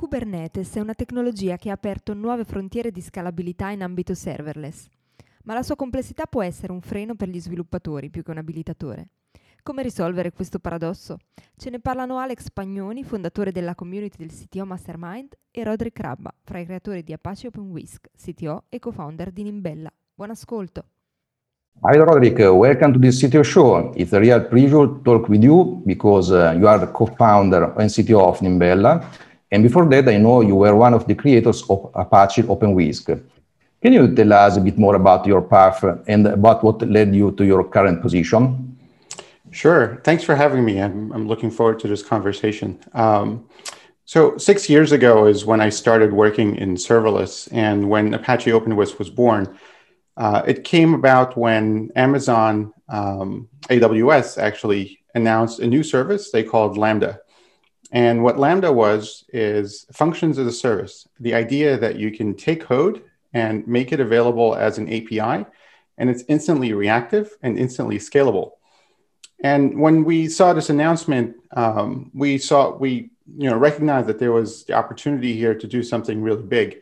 Kubernetes è una tecnologia che ha aperto nuove frontiere di scalabilità in ambito serverless, ma la sua complessità può essere un freno per gli sviluppatori più che un abilitatore. Come risolvere questo paradosso? Ce ne parlano Alex Pagnoni, fondatore della community del CTO Mastermind, e Roderick Rabba, fra i creatori di Apache OpenWhisk, CTO e co-founder di Nimbella. Buon ascolto! Hi, Roderick. Welcome to this CTO show. It's a real pleasure to talk with you because uh, you are the co-founder and CTO of Nimbella. And before that, I know you were one of the creators of Apache OpenWhisk. Can you tell us a bit more about your path and about what led you to your current position? Sure. Thanks for having me. I'm, I'm looking forward to this conversation. Um, so, six years ago is when I started working in serverless, and when Apache OpenWhisk was born. Uh, it came about when Amazon um, AWS actually announced a new service they called Lambda. And what Lambda was is functions as a service. The idea that you can take code and make it available as an API, and it's instantly reactive and instantly scalable. And when we saw this announcement, um, we saw we you know recognized that there was the opportunity here to do something really big,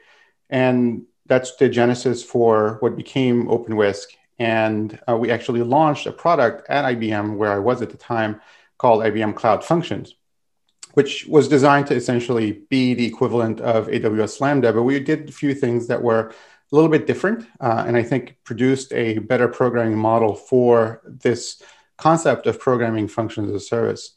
and that's the genesis for what became OpenWhisk. And uh, we actually launched a product at IBM where I was at the time called IBM Cloud Functions which was designed to essentially be the equivalent of AWS Lambda, but we did a few things that were a little bit different, uh, and I think produced a better programming model for this concept of programming functions as a service.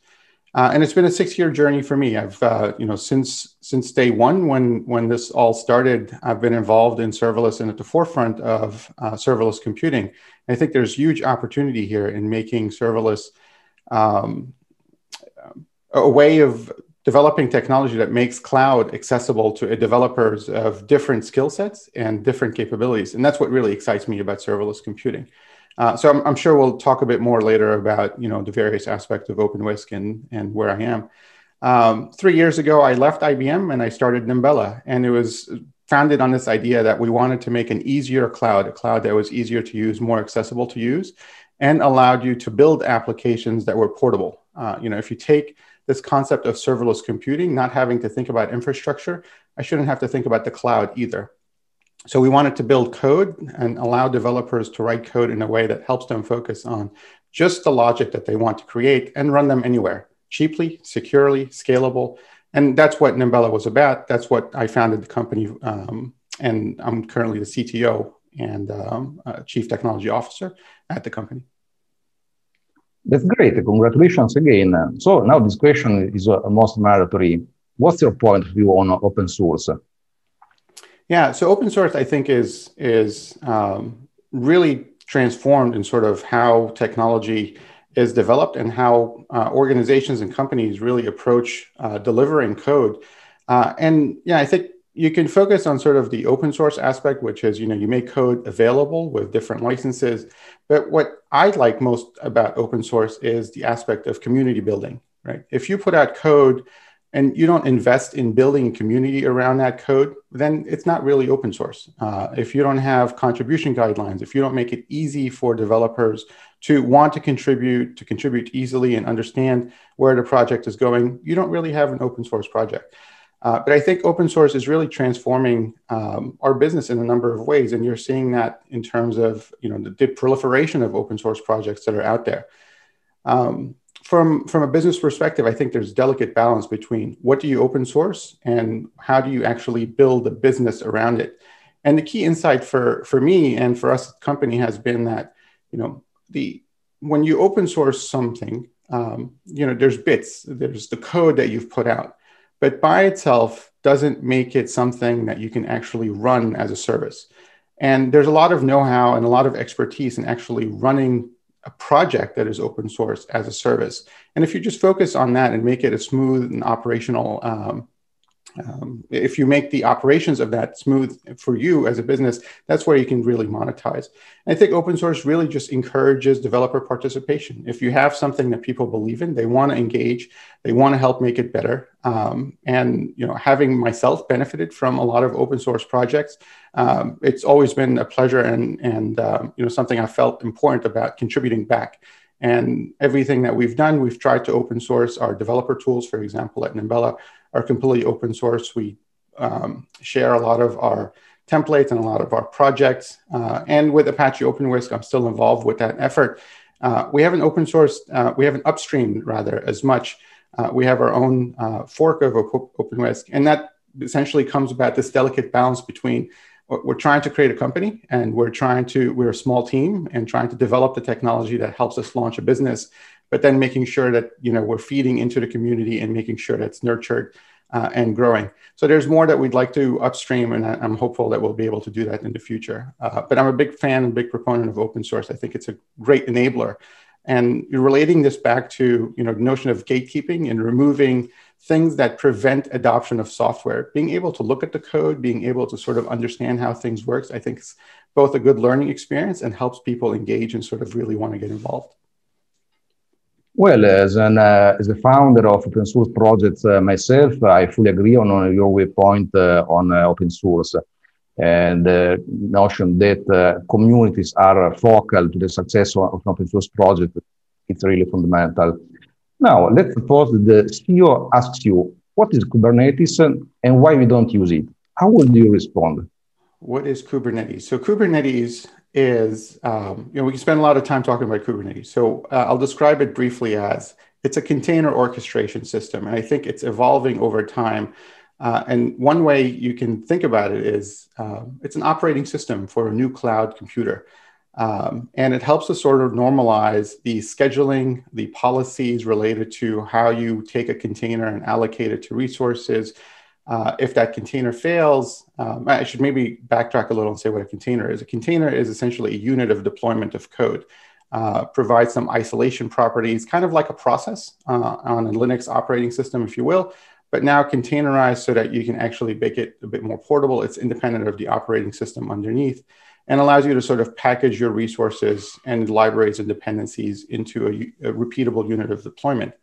Uh, and it's been a six-year journey for me. I've, uh, you know, since since day one when when this all started, I've been involved in serverless and at the forefront of uh, serverless computing. And I think there's huge opportunity here in making serverless um, a way of developing technology that makes cloud accessible to developers of different skill sets and different capabilities. And that's what really excites me about serverless computing. Uh, so I'm, I'm, sure we'll talk a bit more later about you know the various aspects of OpenWhisk and, and where I am. Um, three years ago, I left IBM and I started Nimbella, and it was founded on this idea that we wanted to make an easier cloud, a cloud that was easier to use, more accessible to use, and allowed you to build applications that were portable. Uh, you know, if you take this concept of serverless computing, not having to think about infrastructure, I shouldn't have to think about the cloud either. So we wanted to build code and allow developers to write code in a way that helps them focus on just the logic that they want to create and run them anywhere, cheaply, securely, scalable. And that's what Nimbella was about. That's what I founded the company. Um, and I'm currently the CTO and um, uh, Chief Technology Officer at the company. That's great. Congratulations again. So now this question is almost mandatory. What's your point of view on open source? Yeah, so open source, I think, is is um, really transformed in sort of how technology is developed and how uh, organizations and companies really approach uh, delivering code. Uh, and yeah, I think you can focus on sort of the open source aspect, which is, you know, you make code available with different licenses. But what I like most about open source is the aspect of community building, right? If you put out code and you don't invest in building a community around that code, then it's not really open source. Uh, if you don't have contribution guidelines, if you don't make it easy for developers to want to contribute, to contribute easily and understand where the project is going, you don't really have an open source project. Uh, but I think open source is really transforming um, our business in a number of ways, and you're seeing that in terms of you know the, the proliferation of open source projects that are out there. Um, from from a business perspective, I think there's delicate balance between what do you open source and how do you actually build a business around it. And the key insight for for me and for us company has been that you know the when you open source something, um, you know there's bits, there's the code that you've put out but by itself doesn't make it something that you can actually run as a service. And there's a lot of know how and a lot of expertise in actually running a project that is open source as a service. And if you just focus on that and make it a smooth and operational um, um, if you make the operations of that smooth for you as a business, that's where you can really monetize. And I think open source really just encourages developer participation. If you have something that people believe in, they want to engage, they want to help make it better. Um, and you know, having myself benefited from a lot of open source projects, um, it's always been a pleasure and and um, you know something I felt important about contributing back. And everything that we've done, we've tried to open source our developer tools, for example, at Nimbella are completely open source. We um, share a lot of our templates and a lot of our projects. Uh, and with Apache OpenWhisk, I'm still involved with that effort. Uh, we haven't open sourced, uh, we haven't upstreamed rather as much. Uh, we have our own uh, fork of OpenWhisk, and that essentially comes about this delicate balance between we're trying to create a company and we're trying to we're a small team and trying to develop the technology that helps us launch a business but then making sure that you know we're feeding into the community and making sure that's nurtured uh, and growing. So there's more that we'd like to upstream, and I'm hopeful that we'll be able to do that in the future. Uh, but I'm a big fan and big proponent of open source. I think it's a great enabler. And relating this back to you know the notion of gatekeeping and removing things that prevent adoption of software, being able to look at the code, being able to sort of understand how things works, I think it's both a good learning experience and helps people engage and sort of really want to get involved. Well, as, an, uh, as a founder of open source projects uh, myself, I fully agree on, on your viewpoint uh, on uh, open source and the notion that uh, communities are focal to the success of an open source project. It's really fundamental. Now, let's suppose the CEO asks you, what is Kubernetes and why we don't use it? How would you respond? What is Kubernetes? So Kubernetes is, um, you know, we can spend a lot of time talking about Kubernetes. So uh, I'll describe it briefly as it's a container orchestration system. And I think it's evolving over time. Uh, and one way you can think about it is uh, it's an operating system for a new cloud computer. Um, and it helps us sort of normalize the scheduling, the policies related to how you take a container and allocate it to resources, uh, if that container fails, um, I should maybe backtrack a little and say what a container is. A container is essentially a unit of deployment of code, uh, provides some isolation properties, kind of like a process uh, on a Linux operating system, if you will, but now containerized so that you can actually make it a bit more portable. It's independent of the operating system underneath and allows you to sort of package your resources and libraries and dependencies into a, a repeatable unit of deployment.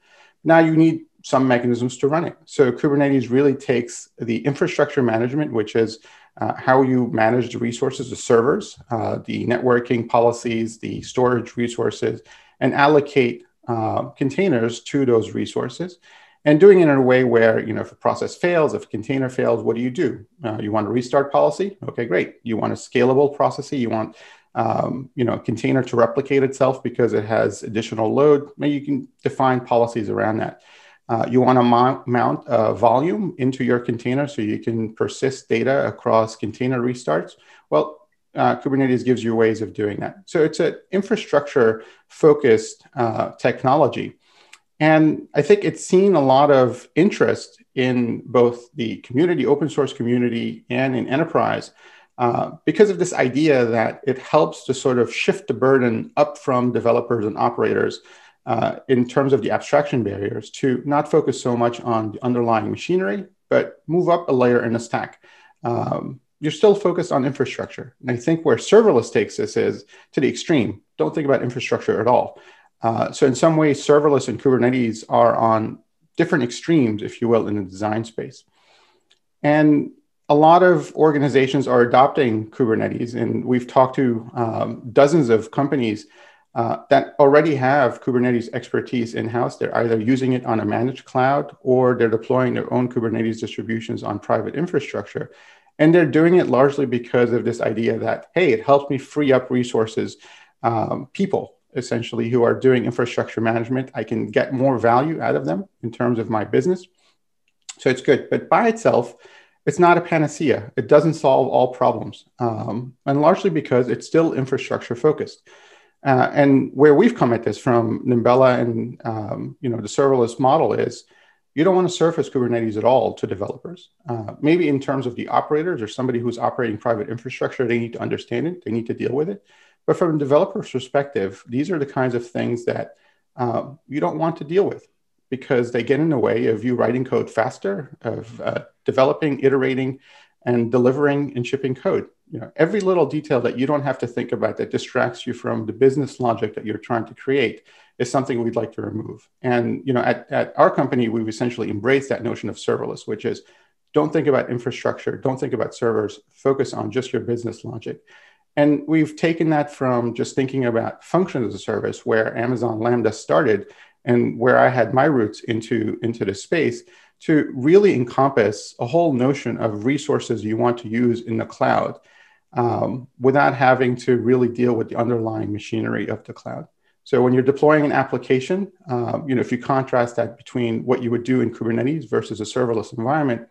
Now you need some mechanisms to run it. So Kubernetes really takes the infrastructure management, which is uh, how you manage the resources, the servers, uh, the networking policies, the storage resources, and allocate uh, containers to those resources. And doing it in a way where, you know, if a process fails, if a container fails, what do you do? Uh, you want a restart policy? Okay, great. You want a scalable process? You want um, you know, a container to replicate itself because it has additional load. Maybe you can define policies around that. Uh, you want to mount, uh, volume into your container so you can persist data across container restarts. Well, uh, Kubernetes gives you ways of doing that. So it's an infrastructure focused uh, technology. And I think it's seen a lot of interest in both the community, open source community, and in enterprise uh, because of this idea that it helps to sort of shift the burden up from developers and operators uh, in terms of the abstraction barriers to not focus so much on the underlying machinery, but move up a layer in the stack. Um, you're still focused on infrastructure. And I think where serverless takes this is to the extreme. Don't think about infrastructure at all. Uh, so in some ways, serverless and Kubernetes are on different extremes, if you will, in the design space. And a lot of organizations are adopting Kubernetes, and we've talked to um, dozens of companies uh, that already have Kubernetes expertise in house. They're either using it on a managed cloud or they're deploying their own Kubernetes distributions on private infrastructure. And they're doing it largely because of this idea that, hey, it helps me free up resources, um, people essentially who are doing infrastructure management. I can get more value out of them in terms of my business. So it's good. But by itself, it's not a panacea. It doesn't solve all problems, um, and largely because it's still infrastructure focused. Uh, and where we've come at this from Nimbella and um, you know the serverless model is you don't want to surface Kubernetes at all to developers. Uh, maybe in terms of the operators or somebody who's operating private infrastructure, they need to understand it, they need to deal with it. But from a developer's perspective, these are the kinds of things that uh, you don't want to deal with. because they get in the way of you writing code faster, of uh, developing, iterating, and delivering and shipping code. You know, every little detail that you don't have to think about that distracts you from the business logic that you're trying to create is something we'd like to remove. And you know, at, at our company, we've essentially embraced that notion of serverless, which is don't think about infrastructure, don't think about servers, focus on just your business logic. And we've taken that from just thinking about functions as a service, where Amazon Lambda started and where I had my roots into, into the space, to really encompass a whole notion of resources you want to use in the cloud um, without having to really deal with the underlying machinery of the cloud. So when you're deploying an application, um, you know, if you contrast that between what you would do in Kubernetes versus a serverless environment,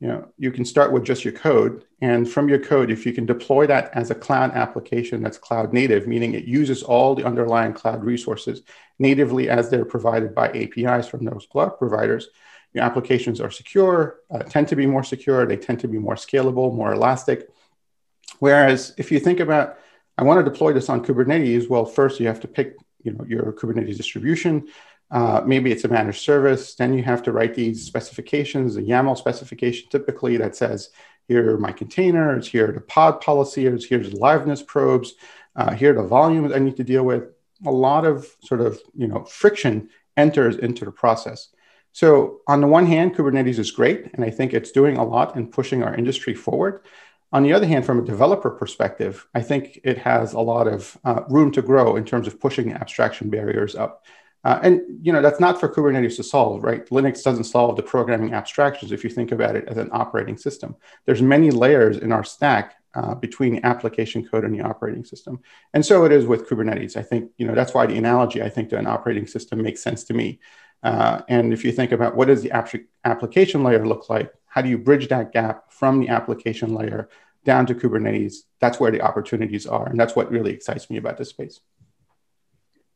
you know, you can start with just your code. And from your code, if you can deploy that as a cloud application that's cloud native, meaning it uses all the underlying cloud resources natively as they're provided by APIs from those cloud providers, your applications are secure, uh, tend to be more secure, they tend to be more scalable, more elastic. Whereas if you think about, I want to deploy this on Kubernetes, well, first you have to pick you know, your Kubernetes distribution. Uh, maybe it's a managed service. Then you have to write these specifications, a YAML specification typically that says, here are my containers, here are the pod policies, here's the liveness probes, uh, here are the volumes I need to deal with. A lot of sort of you know friction enters into the process. So on the one hand, Kubernetes is great, and I think it's doing a lot in pushing our industry forward. On the other hand, from a developer perspective, I think it has a lot of uh, room to grow in terms of pushing abstraction barriers up. Uh, and you know that's not for Kubernetes to solve, right? Linux doesn't solve the programming abstractions if you think about it as an operating system. There's many layers in our stack uh, between application code and the operating system, and so it is with Kubernetes. I think you know that's why the analogy I think to an operating system makes sense to me. Uh, and if you think about what does the ap- application layer look like, how do you bridge that gap from the application layer down to Kubernetes? That's where the opportunities are, and that's what really excites me about this space.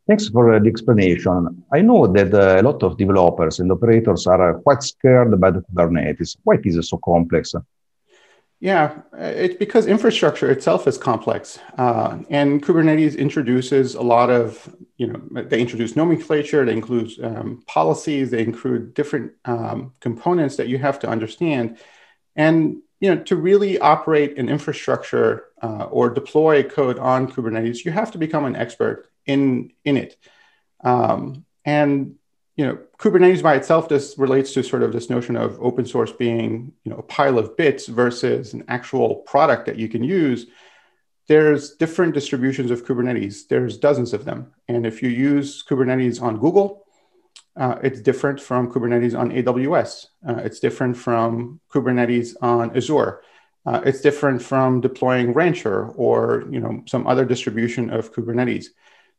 Thanks for the explanation. I know that uh, a lot of developers and operators are uh, quite scared by the Kubernetes. Why is it so complex? Yeah, it's because infrastructure itself is complex. Uh, and Kubernetes introduces a lot of, you know, they introduce nomenclature, they include um, policies, they include different um, components that you have to understand. And, you know, to really operate an infrastructure uh, or deploy code on Kubernetes, you have to become an expert in in it. Um, and you know, Kubernetes by itself just relates to sort of this notion of open source being you know a pile of bits versus an actual product that you can use. There's different distributions of Kubernetes. There's dozens of them, and if you use Kubernetes on Google, uh, it's different from Kubernetes on AWS. Uh, it's different from Kubernetes on Azure. Uh, it's different from deploying Rancher or you know some other distribution of Kubernetes.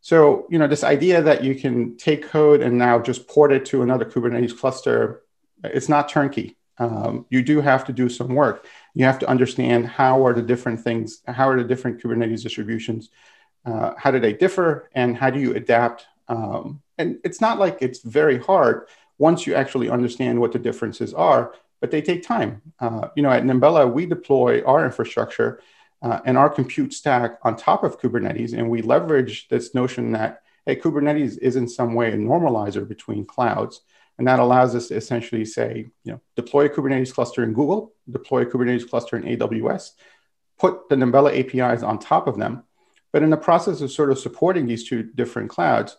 So, you know, this idea that you can take code and now just port it to another Kubernetes cluster, it's not turnkey. Um, you do have to do some work. You have to understand how are the different things, how are the different Kubernetes distributions, uh, how do they differ, and how do you adapt? Um, and it's not like it's very hard once you actually understand what the differences are, but they take time. Uh, you know, at Nimbella, we deploy our infrastructure uh, and our compute stack on top of Kubernetes. And we leverage this notion that, hey, Kubernetes is in some way a normalizer between clouds. And that allows us to essentially say, you know, deploy a Kubernetes cluster in Google, deploy a Kubernetes cluster in AWS, put the Nimbella APIs on top of them. But in the process of sort of supporting these two different clouds,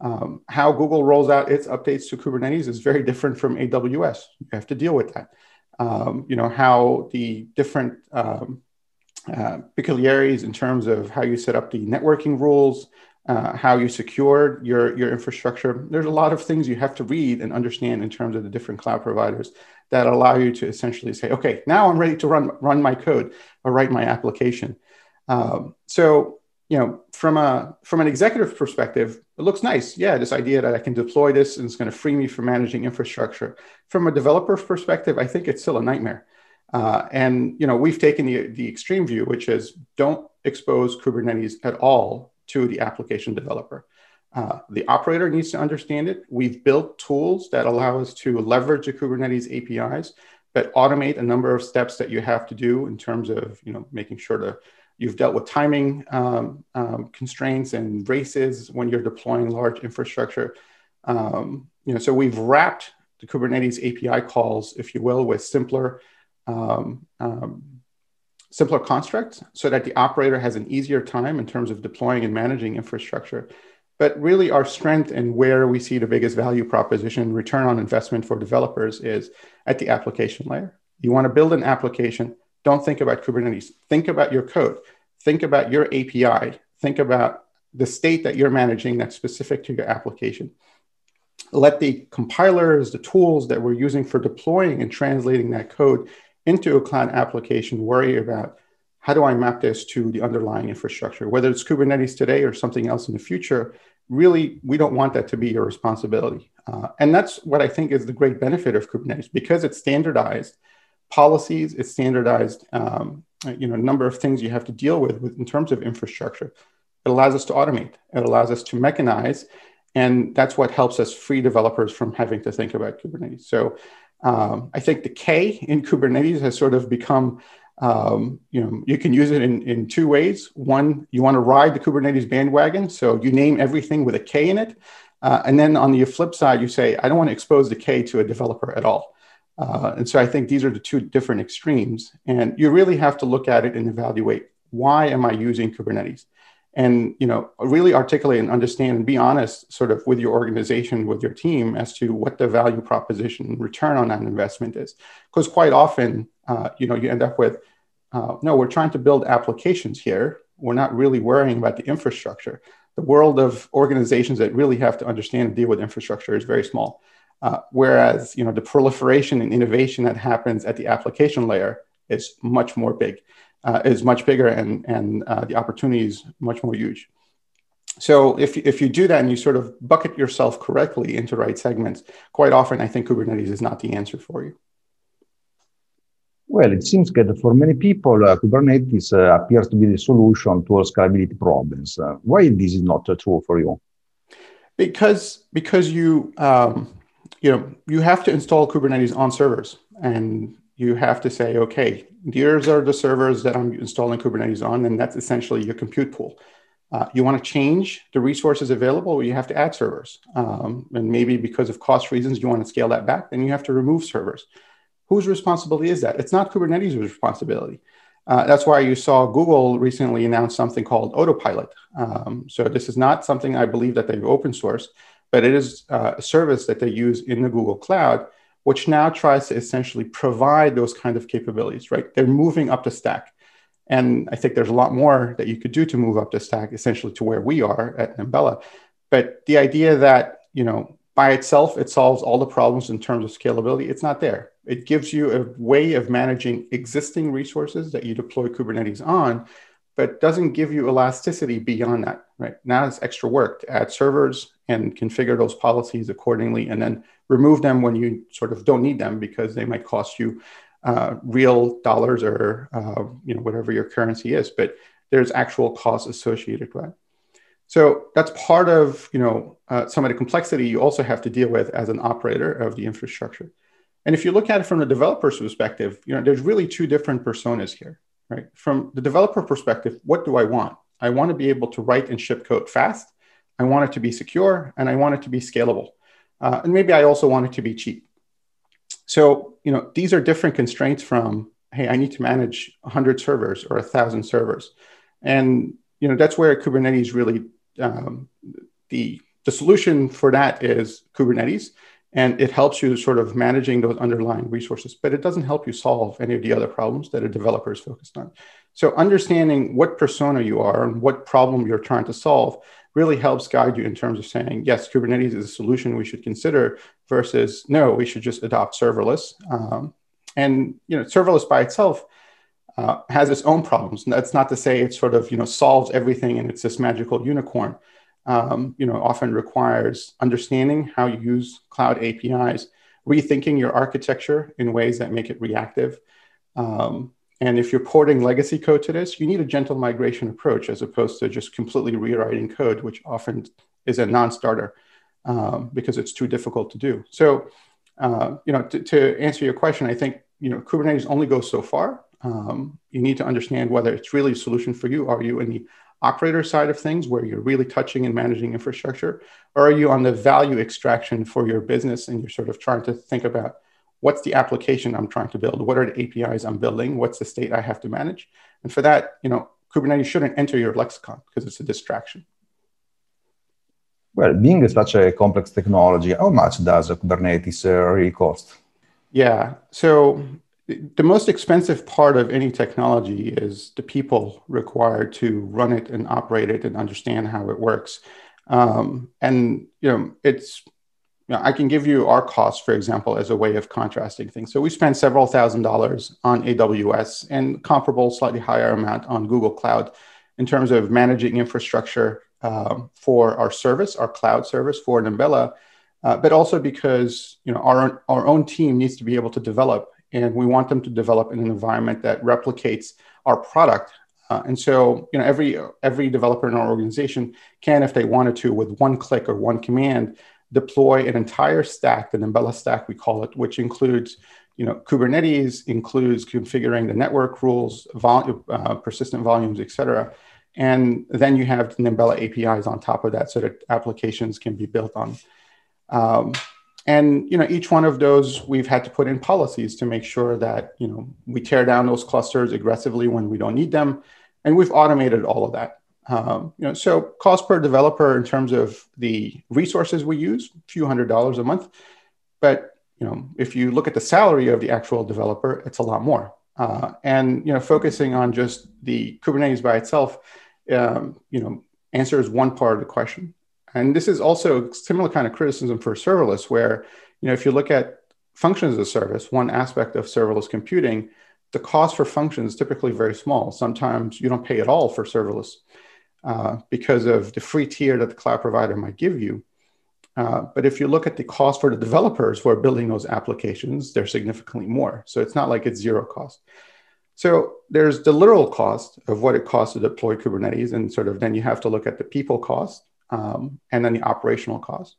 um, how Google rolls out its updates to Kubernetes is very different from AWS. You have to deal with that. Um, you know how the different um, uh, peculiarities in terms of how you set up the networking rules, uh, how you secure your, your infrastructure. There's a lot of things you have to read and understand in terms of the different cloud providers that allow you to essentially say, okay, now I'm ready to run, run my code or write my application. Um, so, you know, from a from an executive perspective, it looks nice. Yeah, this idea that I can deploy this and it's going to free me from managing infrastructure. From a developer perspective, I think it's still a nightmare. Uh, and you know, we've taken the, the extreme view, which is don't expose Kubernetes at all to the application developer. Uh, the operator needs to understand it. We've built tools that allow us to leverage the Kubernetes APIs that automate a number of steps that you have to do in terms of you know making sure that you've dealt with timing um, um, constraints and races when you're deploying large infrastructure. Um, you know, so we've wrapped the Kubernetes API calls, if you will, with simpler, um, um, simpler constructs so that the operator has an easier time in terms of deploying and managing infrastructure. But really, our strength and where we see the biggest value proposition, return on investment for developers, is at the application layer. You want to build an application, don't think about Kubernetes. Think about your code. Think about your API. Think about the state that you're managing that's specific to your application. Let the compilers, the tools that we're using for deploying and translating that code into a cloud application worry about how do I map this to the underlying infrastructure, whether it's Kubernetes today or something else in the future. Really, we don't want that to be your responsibility. Uh, and that's what I think is the great benefit of Kubernetes because it's standardized policies, it's standardized, um, you know, number of things you have to deal with, with in terms of infrastructure. It allows us to automate. It allows us to mechanize, and that's what helps us free developers from having to think about Kubernetes. So um, I think the K in Kubernetes has sort of become, um, you know, you can use it in, in two ways. One, you want to ride the Kubernetes bandwagon, so you name everything with a K in it. Uh, and then on the flip side, you say, I don't want to expose the K to a developer at all. Uh, and so I think these are the two different extremes. And you really have to look at it and evaluate why am I using Kubernetes? And you know really articulate and understand and be honest sort of with your organization with your team as to what the value proposition return on that investment is. Because quite often uh, you know you end up with uh, no we're trying to build applications here. We're not really worrying about the infrastructure. The world of organizations that really have to understand and deal with infrastructure is very small. Uh, whereas you know the proliferation and innovation that happens at the application layer is much more big uh, is much bigger and, and uh, the opportunity is much more huge. So if, if you do that and you sort of bucket yourself correctly into right segments, quite often I think Kubernetes is not the answer for you. Well, it seems that for many people, uh, Kubernetes uh, appears to be the solution to all scalability problems. Uh, why this is not uh, true for you? Because because you um, you know you have to install Kubernetes on servers, and you have to say, okay, these are the servers that I'm installing Kubernetes on, and that's essentially your compute pool. Uh, you want to change the resources available, you have to add servers. Um, and maybe because of cost reasons, you want to scale that back, then you have to remove servers. Whose responsibility is that? It's not Kubernetes' responsibility. Uh, that's why you saw Google recently announce something called Autopilot. Um, so this is not something I believe that they've open sourced, but it is uh, a service that they use in the Google Cloud which now tries to essentially provide those kind of capabilities, right? They're moving up the stack. And I think there's a lot more that you could do to move up the stack, essentially to where we are at Nimbella. But the idea that, you know, by itself, it solves all the problems in terms of scalability, it's not there. It gives you a way of managing existing resources that you deploy Kubernetes on, but doesn't give you elasticity beyond that, right? Now it's extra work to add servers and configure those policies accordingly and then remove them when you sort of don't need them because they might cost you uh, real dollars or uh, you know whatever your currency is but there's actual costs associated with it so that's part of you know uh, some of the complexity you also have to deal with as an operator of the infrastructure. And if you look at it from the developer's perspective you know there's really two different personas here right? From the developer perspective what do i want i want to be able to write and ship code fast i want it to be secure and i want it to be scalable uh, and maybe I also want it to be cheap. So, you know, these are different constraints from, hey, I need to manage 100 servers or 1,000 servers. And, you know, that's where Kubernetes really, um, the, the solution for that is Kubernetes. And it helps you sort of managing those underlying resources, but it doesn't help you solve any of the other problems that a developer is focused on. So understanding what persona you are and what problem you're trying to solve really helps guide you in terms of saying, yes, Kubernetes is a solution we should consider versus no, we should just adopt serverless. Um, and you know, serverless by itself uh, has its own problems. And that's not to say it sort of you know solves everything and it's this magical unicorn. Um, you know, often requires understanding how you use cloud APIs, rethinking your architecture in ways that make it reactive. Um, and if you're porting legacy code to this, you need a gentle migration approach as opposed to just completely rewriting code, which often is a non-starter um, because it's too difficult to do. So, uh, you know, to, to, answer your question, I think you know Kubernetes only goes so far. Um, you need to understand whether it's really a solution for you. Are you in the operator side of things where you're really touching and managing infrastructure? Or are you on the value extraction for your business and you're sort of trying to think about what's the application I'm trying to build? What are the APIs I'm building? What's the state I have to manage? And for that, you know, Kubernetes shouldn't enter your lexicon because it's a distraction. Well, being such a complex technology, how much does Kubernetes uh, really cost? Yeah, so the most expensive part of any technology is the people required to run it and operate it and understand how it works. Um, and you know, it's you know, I can give you our costs, for example, as a way of contrasting things. So we spend several thousand dollars on AWS and comparable, slightly higher amount on Google Cloud in terms of managing infrastructure um, for our service, our cloud service for Nimbella, uh, but also because you know our our own team needs to be able to develop and we want them to develop in an environment that replicates our product. Uh, and so, you know, every every developer in our organization can, if they wanted to, with one click or one command, deploy an entire stack, the Nimbella stack we call it, which includes, you know, Kubernetes, includes configuring the network rules, vol- uh, persistent volumes, et cetera. And then you have Nimbella APIs on top of that, so that applications can be built on. Um, and you know each one of those we've had to put in policies to make sure that you know we tear down those clusters aggressively when we don't need them and we've automated all of that um, you know so cost per developer in terms of the resources we use a few hundred dollars a month. But you know if you look at the salary of the actual developer it's a lot more. Uh, and you know focusing on just the kubernetes by itself um, you know answers one part of the question. And this is also a similar kind of criticism for serverless, where you know if you look at functions as a service, one aspect of serverless computing, the cost for functions is typically very small. Sometimes you don't pay at all for serverless uh, because of the free tier that the cloud provider might give you. Uh, but if you look at the cost for the developers who are building those applications, they're significantly more. So it's not like it's zero cost. So there's the literal cost of what it costs to deploy Kubernetes, and sort of then you have to look at the people cost um, and then the operational cost.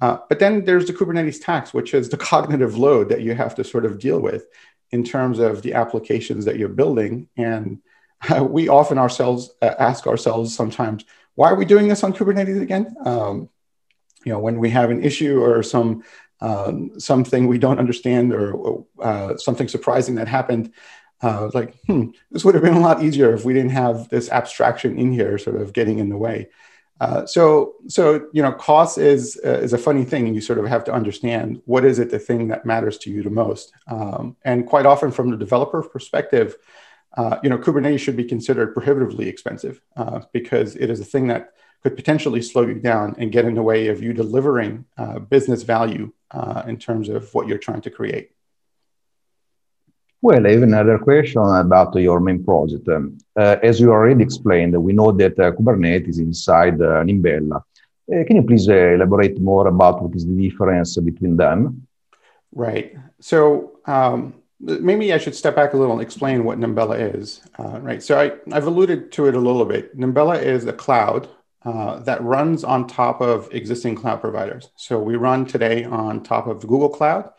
Uh, but then there's the Kubernetes tax, which is the cognitive load that you have to sort of deal with in terms of the applications that you're building. And we often ourselves uh, ask ourselves sometimes, why are we doing this on Kubernetes again? Um, you know, when we have an issue or some um, something we don't understand or uh, something surprising that happened, uh, like, hmm, this would have been a lot easier if we didn't have this abstraction in here, sort of getting in the way. Uh, so, so you know, cost is uh, is a funny thing, and you sort of have to understand what is it the thing that matters to you the most. Um, and quite often, from the developer perspective, uh, you know, Kubernetes should be considered prohibitively expensive uh, because it is a thing that could potentially slow you down and get in the way of you delivering uh, business value in terms of what you're trying to create. Well, I have another question about your main project. Um, uh, as you already explained, we know that uh, Kubernetes is inside uh, Nimbella. Uh, can you please uh, elaborate more about what is the difference between them? Right. So um, maybe I should step back a little and explain what Nimbella is. Uh, right. So I, have alluded to it a little bit. Nimbella is a cloud that runs on top of existing cloud providers. So we run today on top of Google Cloud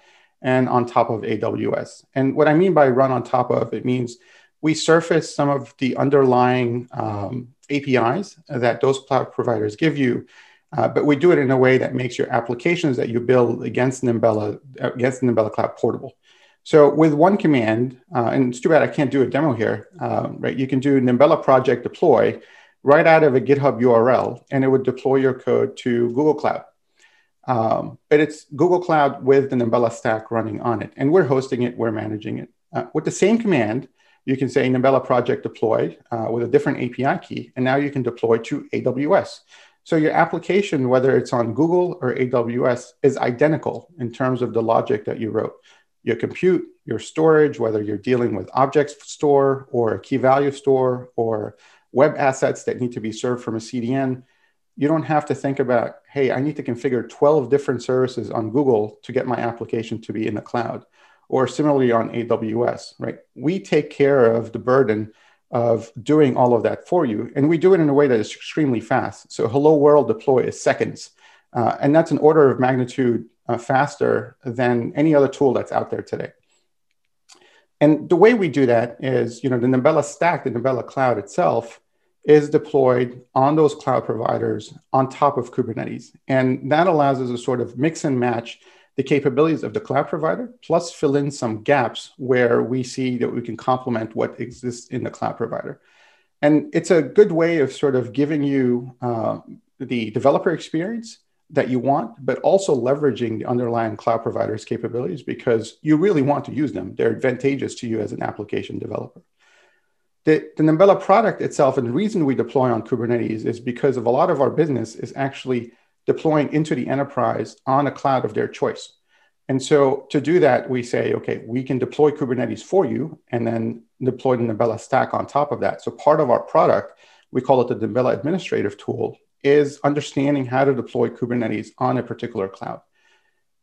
and on top of AWS. And what I mean by run on top of, it means we surface some of the underlying um, APIs that those cloud providers give you, uh, but we do it in a way that makes your applications that you build against Nimbella, against Nimbella Cloud portable. So with one command, uh, and it's too bad I can't do a demo here, um, right? You can do Nimbella project deploy right out of a GitHub URL, and it would deploy your code to Google Cloud. Um, but it's Google Cloud with the Nimbella stack running on it. And we're hosting it, we're managing it. Uh, with the same command, you can say Nimbella project deploy uh, with a different API key, and now you can deploy to AWS. So your application, whether it's on Google or AWS, is identical in terms of the logic that you wrote. Your compute, your storage, whether you're dealing with objects store or a key value store or web assets that need to be served from a CDN, you don't have to think about, hey, I need to configure 12 different services on Google to get my application to be in the cloud. Or similarly on AWS, right? We take care of the burden of doing all of that for you. And we do it in a way that is extremely fast. So hello world deploy is seconds. Uh, and that's an order of magnitude uh, faster than any other tool that's out there today. And the way we do that is, you know, the Nimbella stack, the Nimbella cloud itself, is deployed on those cloud providers on top of Kubernetes. And that allows us to sort of mix and match the capabilities of the cloud provider, plus fill in some gaps where we see that we can complement what exists in the cloud provider. And it's a good way of sort of giving you uh, the developer experience that you want, but also leveraging the underlying cloud provider's capabilities because you really want to use them. They're advantageous to you as an application developer. The, the Nimbella product itself, and the reason we deploy on Kubernetes is because of a lot of our business is actually deploying into the enterprise on a cloud of their choice. And so to do that, we say, okay, we can deploy Kubernetes for you and then deploy the Nimbella stack on top of that. So part of our product, we call it the Nimbella administrative tool, is understanding how to deploy Kubernetes on a particular cloud.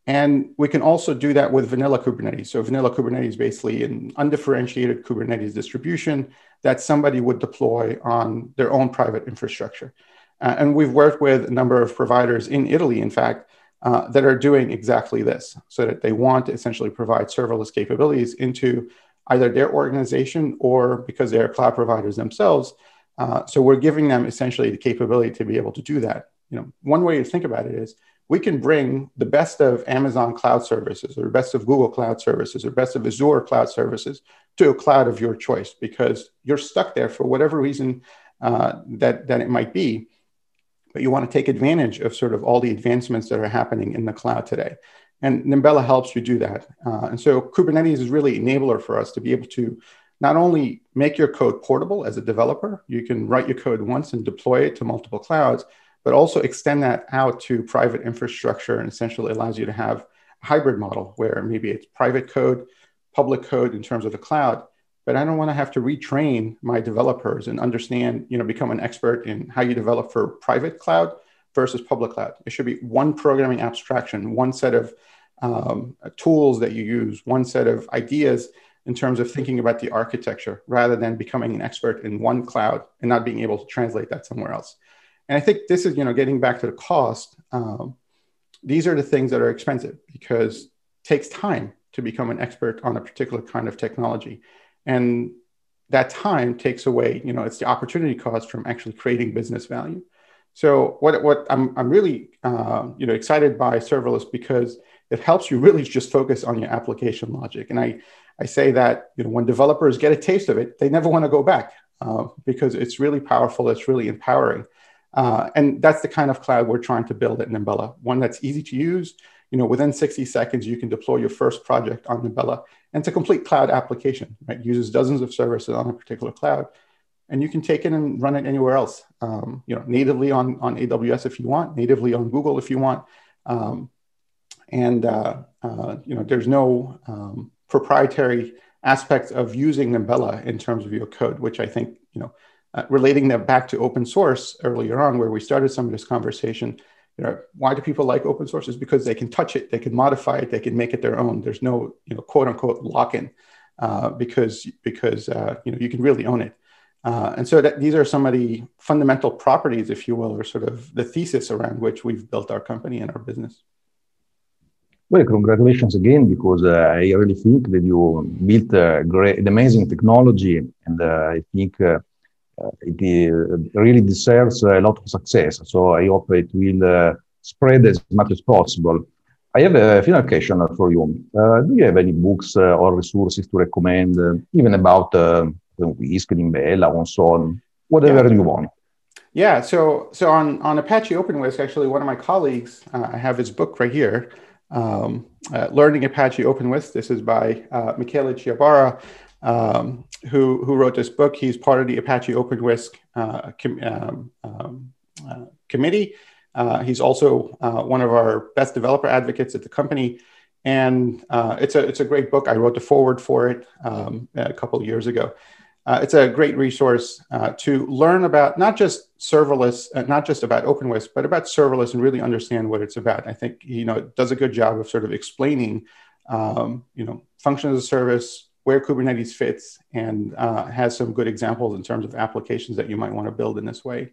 And we can also do that with vanilla Kubernetes. So vanilla Kubernetes basically an undifferentiated Kubernetes distribution that somebody would deploy on their own private infrastructure. Uh, and we've worked with a number of providers in Italy, in fact, uh, that are doing exactly this, so that they want to essentially provide serverless capabilities into either their organization or because they're cloud providers themselves, uh, so we're giving them essentially the capability to be able to do that. You know, one way to think about it is we can bring the best of Amazon cloud services or best of Google cloud services or best of Azure cloud services to a cloud of your choice because you're stuck there for whatever reason uh, that, that it might be. But you want to take advantage of sort of all the advancements that are happening in the cloud today. And Nimbella helps you do that. Uh, and so Kubernetes is really an enabler for us to be able to not only make your code portable as a developer, you can write your code once and deploy it to multiple clouds, but also extend that out to private infrastructure and essentially allows you to have a hybrid model where maybe it's private code, public code in terms of the cloud, but I don't want to have to retrain my developers and understand, you know, become an expert in how you develop for private cloud versus public cloud. It should be one programming abstraction, one set of um, tools that you use, one set of ideas in terms of thinking about the architecture rather than becoming an expert in one cloud and not being able to translate that somewhere else. And I think this is, you know, getting back to the cost. Um, these are the things that are expensive because it takes time to become an expert on a particular kind of technology, and that time takes away, you know, it's the opportunity cost from actually creating business value. So what what I'm I'm really uh, you know excited by serverless because it helps you really just focus on your application logic. And I I say that you know when developers get a taste of it, they never want to go back uh, because it's really powerful. It's really empowering, uh, and that's the kind of cloud we're trying to build at Nimbella. One that's easy to use. You know, within 60 seconds, you can deploy your first project on Nimbella, and it's a complete cloud application. Right, uses dozens of services on a particular cloud, and you can take it and run it anywhere else. Um, you know, natively on on AWS if you want, natively on Google if you want. Um, and uh, uh, you know, there's no um, proprietary aspects of using Nimbella in terms of your code, which I think, you know, uh, relating that back to open source earlier on, where we started some of this conversation, you know, why do people like open source? Is because they can touch it, they can modify it, they can make it their own. There's no, you know, quote unquote lock-in uh, because because uh, you know you can really own it. Uh, and so that, these are some of the fundamental properties, if you will, or sort of the thesis around which we've built our company and our business. Well, congratulations again, because uh, I really think that you built a great, amazing technology, and uh, I think uh, uh it uh, really deserves a lot of success. So I hope it will uh, spread as much as possible. I have a final question for you. do you have any books or resources to recommend, even about uh, Whisk, and so on, whatever yeah. you want? Yeah, so so on on Apache OpenWhisk, actually, one of my colleagues, I have his book right here um, uh, Learning Apache OpenWhisk. This is by uh, Michele Sciabarra, um, who, who wrote this book. He's part of the Apache OpenWhisk uh, com- um, um uh, committee. Uh, he's also uh, one of our best developer advocates at the company. And it's, a, it's a great book. I wrote the foreword for it um, a couple years ago. Uh, it's a great resource uh, to learn about not just serverless, uh, not just about OpenWhisk, but about serverless and really understand what it's about. I think you know it does a good job of sort of explaining, um, you know, function as a service, where Kubernetes fits, and uh, has some good examples in terms of applications that you might want to build in this way.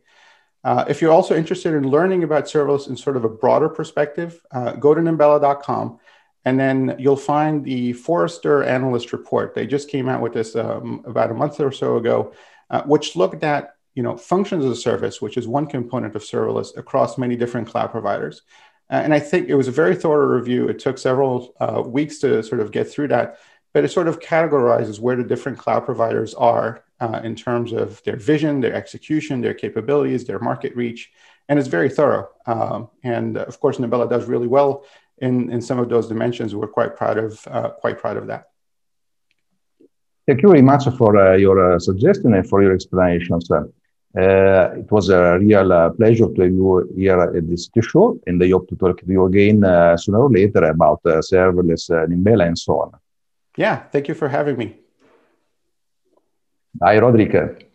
Uh, if you're also interested in learning about serverless in sort of a broader perspective, uh, go to nimbella.com. And then you'll find the Forrester analyst report. They just came out with this um, about a month or so ago, uh, which looked at you know, functions as a service, which is one component of serverless across many different cloud providers. Uh, and I think it was a very thorough review. It took several uh, weeks to sort of get through that, but it sort of categorizes where the different cloud providers are uh, in terms of their vision, their execution, their capabilities, their market reach, and it's very thorough. Um, and of course, Nimbella does really well in, in some of those dimensions. We're quite proud of uh, quite proud of that. Thank you very much for uh, your suggestion and for your explanations. Uh, it was a real uh, pleasure to have you here at this show, and I hope to talk to you again uh, sooner or later about uh, serverless uh, Nimbella and so on. Yeah, thank you for having me. Bye, Rodric.